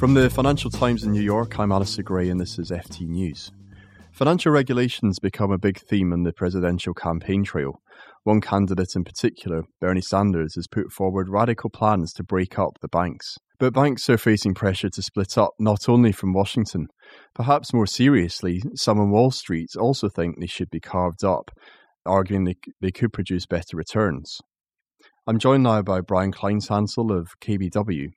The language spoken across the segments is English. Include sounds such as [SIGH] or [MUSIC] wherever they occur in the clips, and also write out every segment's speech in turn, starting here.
From the Financial Times in New York, I'm Alistair Gray, and this is FT News. Financial regulations become a big theme in the presidential campaign trail. One candidate in particular, Bernie Sanders, has put forward radical plans to break up the banks. But banks are facing pressure to split up not only from Washington. Perhaps more seriously, some on Wall Street also think they should be carved up, arguing they, they could produce better returns. I'm joined now by Brian Kleinhanzl of KBW.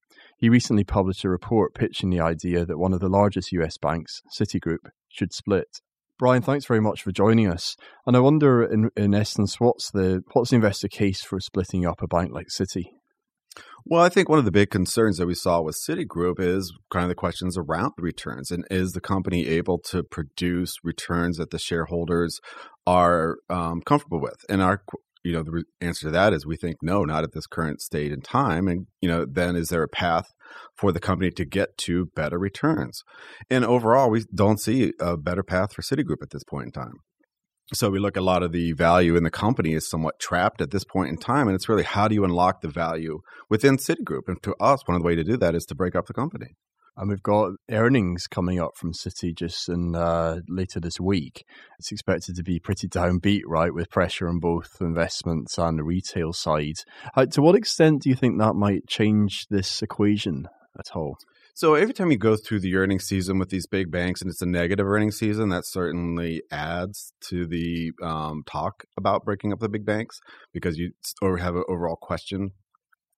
He recently published a report pitching the idea that one of the largest US banks, Citigroup, should split. Brian, thanks very much for joining us. And I wonder, in, in essence, what's the what's the investor case for splitting up a bank like Citi? Well, I think one of the big concerns that we saw with Citigroup is kind of the questions around the returns. And is the company able to produce returns that the shareholders are um, comfortable with? And our you know the answer to that is we think no not at this current state and time. And you know then is there a path for the company to get to better returns? And overall we don't see a better path for citigroup at this point in time. So we look a lot of the value in the company is somewhat trapped at this point in time and it's really how do you unlock the value within citigroup? And to us one of the way to do that is to break up the company and we've got earnings coming up from Citi just in uh, later this week. It's expected to be pretty downbeat, right, with pressure on both investments and the retail side. Uh, to what extent do you think that might change this equation at all? So every time you go through the earnings season with these big banks, and it's a negative earnings season, that certainly adds to the um, talk about breaking up the big banks because you or have an overall question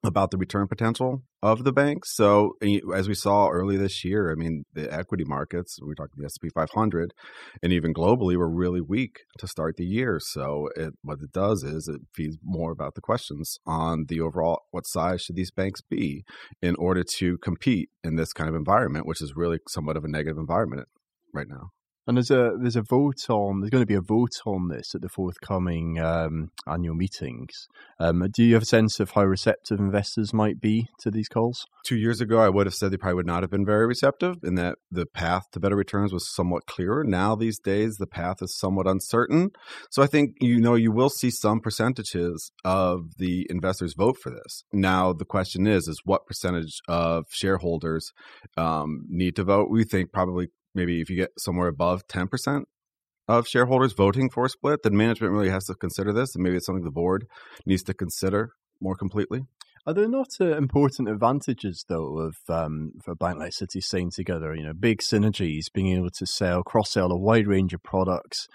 about the return potential of the banks. So eh, as we saw early this year, I mean, the equity markets, we talked the S&P 500 and even globally were really weak to start the year. So it, what it does is it feeds more about the questions on the overall, what size should these banks be in order to compete in this kind of environment, which is really somewhat of a negative environment right now. And there's a there's a vote on there's going to be a vote on this at the forthcoming um, annual meetings. Um, do you have a sense of how receptive investors might be to these calls? Two years ago, I would have said they probably would not have been very receptive, in that the path to better returns was somewhat clearer. Now these days, the path is somewhat uncertain. So I think you know you will see some percentages of the investors vote for this. Now the question is, is what percentage of shareholders um, need to vote? We think probably maybe if you get somewhere above 10% of shareholders voting for a split, then management really has to consider this. And maybe it's something the board needs to consider more completely. Are there not uh, important advantages, though, of um, for a bank like Citi staying together? You know, big synergies, being able to sell, cross sell a wide range of products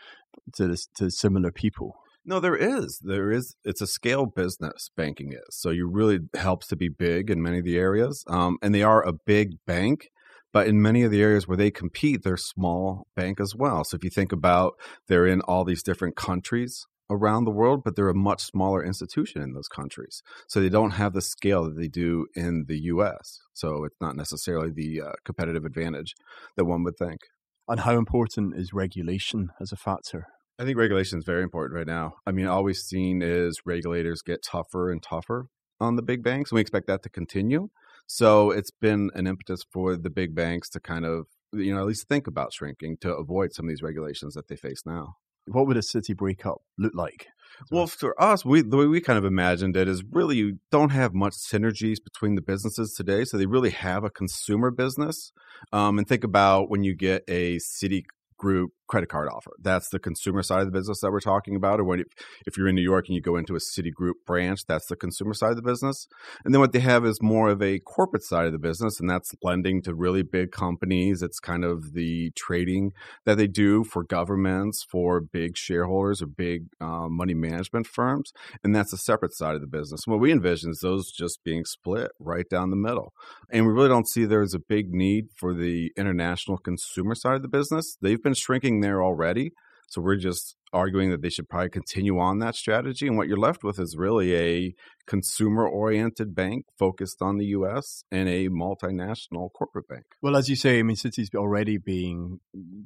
to this, to similar people. No, there is. There is. It's a scale business. Banking is so you really helps to be big in many of the areas, um, and they are a big bank. But in many of the areas where they compete, they're small bank as well. So if you think about they're in all these different countries around the world, but they're a much smaller institution in those countries. So they don't have the scale that they do in the US. So it's not necessarily the uh, competitive advantage that one would think. And how important is regulation as a factor? I think regulation is very important right now. I mean, all we've seen is regulators get tougher and tougher on the big banks, and we expect that to continue. So it's been an impetus for the big banks to kind of, you know, at least think about shrinking to avoid some of these regulations that they face now. What would a Citi breakup look like? Well, for us, we the way we kind of imagined it is really you don't have much synergies between the businesses today. So they really have a consumer business. Um, and think about when you get a Citi group credit card offer. That's the consumer side of the business that we're talking about. Or when if, you're in New York and you go into a Citigroup branch, that's the consumer side of the business. And then what they have is more of a corporate side of the business, and that's lending to really big companies. It's kind of the trading that they do for governments, for big shareholders or big um, money management firms, and that's a separate side of the business. what we envision is those just being split right down the middle. And we really don't see there's a big need for the international consumer side of the business. They've been shrinking there already. So we're just arguing that they should probably continue on that strategy. And what you're left with is really a consumer oriented bank focused on the US and a multinational corporate bank. Well, as you say, I mean, Citi's already being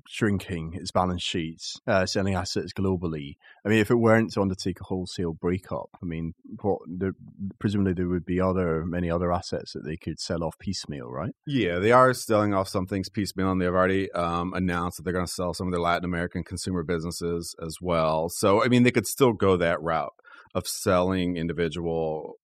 shrinking its balance sheets, uh, selling assets globally. I mean, if it weren't to undertake a wholesale breakup, I mean, what, there, presumably there would be other many other assets that they could sell off piecemeal, right? Yeah, they are selling off some things piecemeal, and they've already um, announced that they're going to sell some of their Latin American consumer businesses as well. So, I mean, they could still go that route of selling individual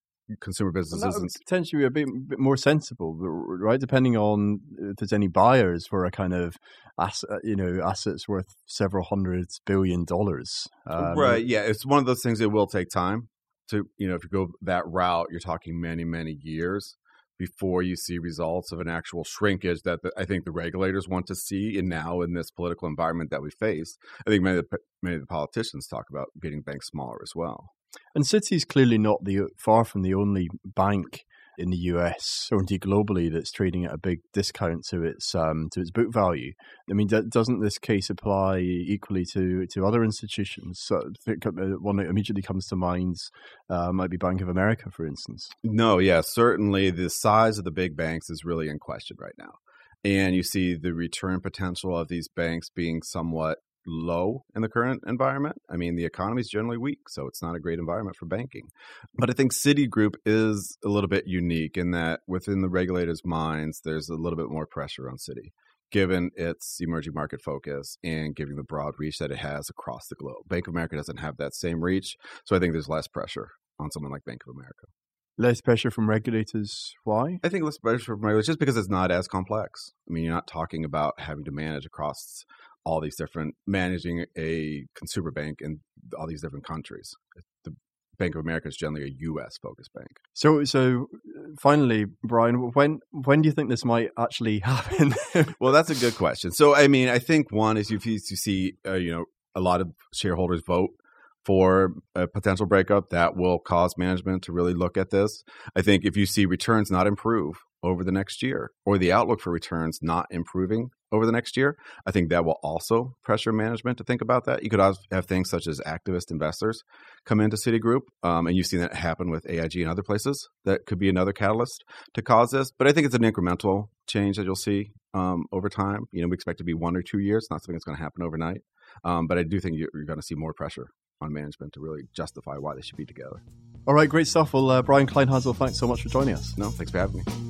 consumer businesses and potentially a bit, bit, more sensible, right? Depending on if there's any buyers for a kind of asset, you know, assets worth several hundred billion dollars. Um, right. Yeah, it's one of those things. It will take time to, you know, if you go that route, you're talking many, many years before you see results of an actual shrinkage that the, I think the regulators want to see. And now in this political environment that we face, I think many of the, many of the politicians talk about getting banks smaller as well. And Citi is clearly not the far from the only bank in the US or indeed globally that's trading at a big discount to its um, to its book value. I mean, doesn't this case apply equally to to other institutions? So uh, one that immediately comes to mind uh, might be Bank of America, for instance. No, yeah, certainly the size of the big banks is really in question right now. And you see the return potential of these banks being somewhat low in the current environment. I mean, the economy is generally weak, so it's not a great environment for banking. But I think Citigroup is a little bit unique in that within the regulators' minds, there's a little bit more pressure on Citi, given its emerging market focus and given the broad reach that it has across the globe. Bank of America doesn't have that same reach, so I think there's less pressure on someone like Bank of America. Less pressure from regulators. Why? I think less pressure from regulators just because it's not as complex. I mean, you're not talking about having to manage across all these different managing a consumer bank in all these different countries. The Bank of America is generally a U.S. focused bank. So, so finally, Brian, when when do you think this might actually [LAUGHS] happen? well, that's a good question. So, I mean, I think one is if you, you see, uh, you know, a lot of shareholders vote for a potential breakup, that will cause management to really look at this. I think if you see returns not improve over the next year or the outlook for returns not improving over the next year, I think that will also pressure management to think about that. You could have things such as activist investors come into Citigroup, um, and you've seen that happen with AIG and other places. That could be another catalyst to cause this. But I think it's an incremental change that you'll see um, over time. You know, we expect to be one or two years, not something that's going to happen overnight. Um, but I do think you're, you're going to see more pressure on management to really justify why they should be together. All right, great stuff. Well, uh, Brian Kleinhanzl, thanks so much for joining us. No, thanks for having me.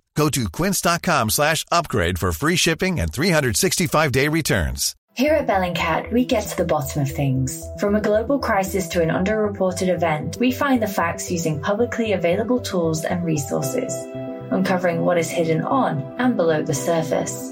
Go to quince.com slash upgrade for free shipping and 365-day returns. Here at Bellingcat, we get to the bottom of things. From a global crisis to an underreported event, we find the facts using publicly available tools and resources, uncovering what is hidden on and below the surface.